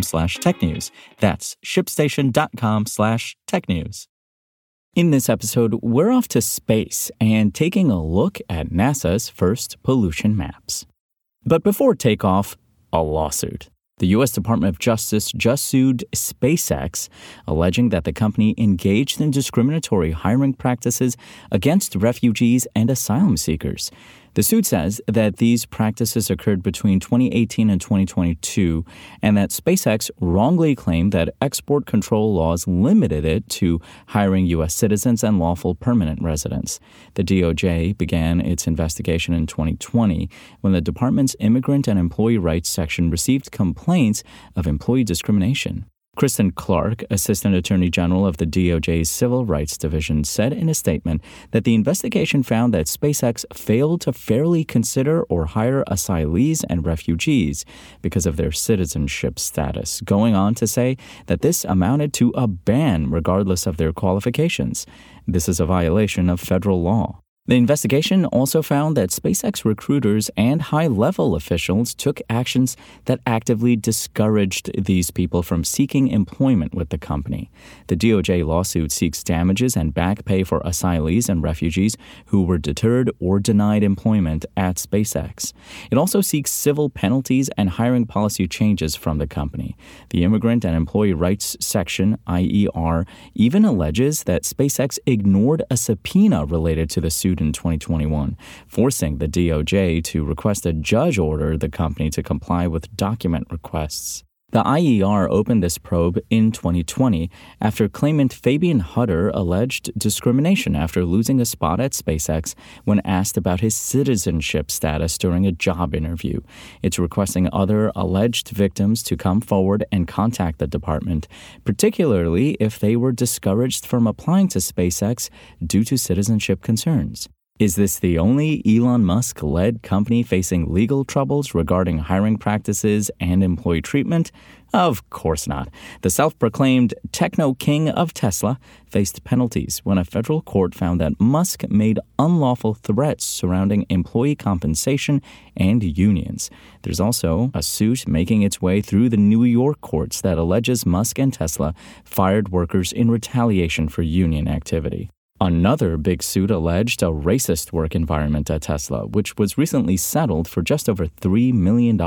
slash technews. That's shipstation.com slash technews. In this episode, we're off to space and taking a look at NASA's first pollution maps. But before takeoff, a lawsuit. The U.S. Department of Justice just sued SpaceX, alleging that the company engaged in discriminatory hiring practices against refugees and asylum seekers. The suit says that these practices occurred between 2018 and 2022, and that SpaceX wrongly claimed that export control laws limited it to hiring U.S. citizens and lawful permanent residents. The DOJ began its investigation in 2020 when the department's Immigrant and Employee Rights section received complaints of employee discrimination. Kristen Clarke, Assistant Attorney General of the DOJ's Civil Rights Division, said in a statement that the investigation found that SpaceX failed to fairly consider or hire asylees and refugees because of their citizenship status, going on to say that this amounted to a ban regardless of their qualifications. This is a violation of federal law. The investigation also found that SpaceX recruiters and high level officials took actions that actively discouraged these people from seeking employment with the company. The DOJ lawsuit seeks damages and back pay for asylees and refugees who were deterred or denied employment at SpaceX. It also seeks civil penalties and hiring policy changes from the company. The Immigrant and Employee Rights Section, IER, even alleges that SpaceX ignored a subpoena related to the suit in 2021, forcing the DOJ to request a judge order the company to comply with document requests. The IER opened this probe in 2020 after claimant Fabian Hutter alleged discrimination after losing a spot at SpaceX when asked about his citizenship status during a job interview. It's requesting other alleged victims to come forward and contact the department, particularly if they were discouraged from applying to SpaceX due to citizenship concerns. Is this the only Elon Musk led company facing legal troubles regarding hiring practices and employee treatment? Of course not. The self proclaimed techno king of Tesla faced penalties when a federal court found that Musk made unlawful threats surrounding employee compensation and unions. There's also a suit making its way through the New York courts that alleges Musk and Tesla fired workers in retaliation for union activity. Another big suit alleged a racist work environment at Tesla, which was recently settled for just over $3 million.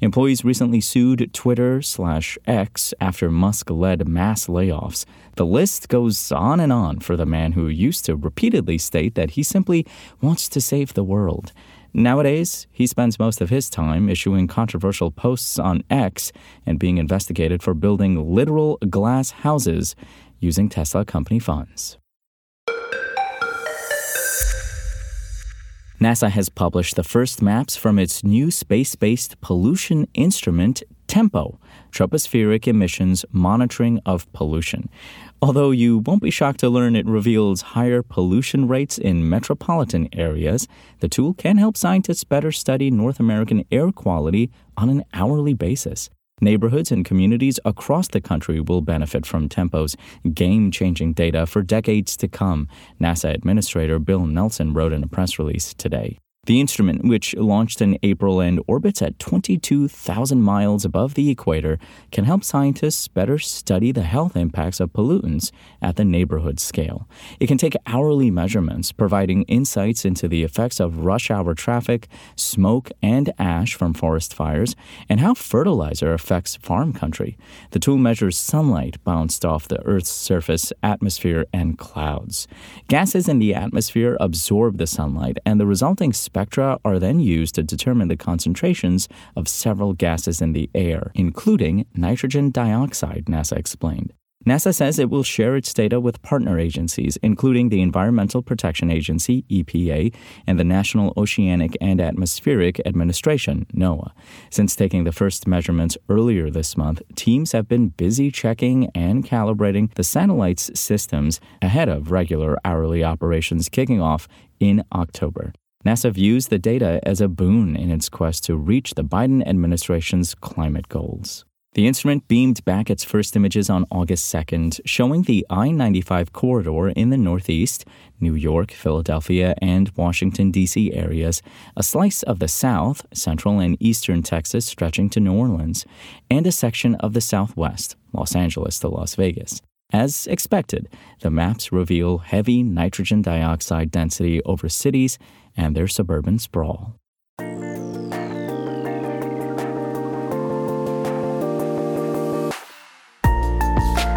Employees recently sued Twitter slash X after Musk led mass layoffs. The list goes on and on for the man who used to repeatedly state that he simply wants to save the world. Nowadays, he spends most of his time issuing controversial posts on X and being investigated for building literal glass houses using Tesla company funds. NASA has published the first maps from its new space based pollution instrument, TEMPO, Tropospheric Emissions Monitoring of Pollution. Although you won't be shocked to learn it reveals higher pollution rates in metropolitan areas, the tool can help scientists better study North American air quality on an hourly basis. Neighborhoods and communities across the country will benefit from Tempo's game changing data for decades to come, NASA Administrator Bill Nelson wrote in a press release today. The instrument, which launched in April and orbits at 22,000 miles above the equator, can help scientists better study the health impacts of pollutants at the neighborhood scale. It can take hourly measurements, providing insights into the effects of rush hour traffic, smoke, and ash from forest fires, and how fertilizer affects farm country. The tool measures sunlight bounced off the Earth's surface, atmosphere, and clouds. Gases in the atmosphere absorb the sunlight, and the resulting spectra are then used to determine the concentrations of several gases in the air, including nitrogen dioxide, NASA explained. NASA says it will share its data with partner agencies, including the Environmental Protection Agency, EPA, and the National Oceanic and Atmospheric Administration, NOAA. Since taking the first measurements earlier this month, teams have been busy checking and calibrating the satellite's systems ahead of regular hourly operations kicking off in October. NASA views the data as a boon in its quest to reach the Biden administration's climate goals. The instrument beamed back its first images on August 2nd, showing the I 95 corridor in the Northeast, New York, Philadelphia, and Washington, D.C. areas, a slice of the South, Central, and Eastern Texas stretching to New Orleans, and a section of the Southwest, Los Angeles to Las Vegas. As expected, the maps reveal heavy nitrogen dioxide density over cities and their suburban sprawl.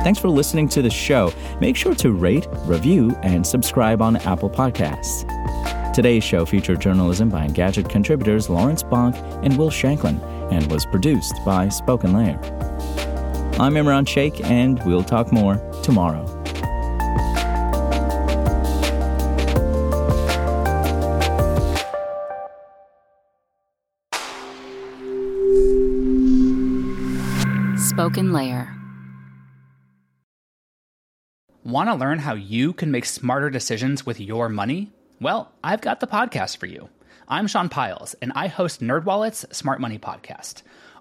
Thanks for listening to the show. Make sure to rate, review, and subscribe on Apple Podcasts. Today's show featured journalism by Engadget contributors Lawrence Bonk and Will Shanklin and was produced by SpokenLayer. I'm Imran Sheikh, and we'll talk more tomorrow. SpokenLayer. Want to learn how you can make smarter decisions with your money? Well, I've got the podcast for you. I'm Sean Pyles, and I host NerdWallet's Smart Money Podcast.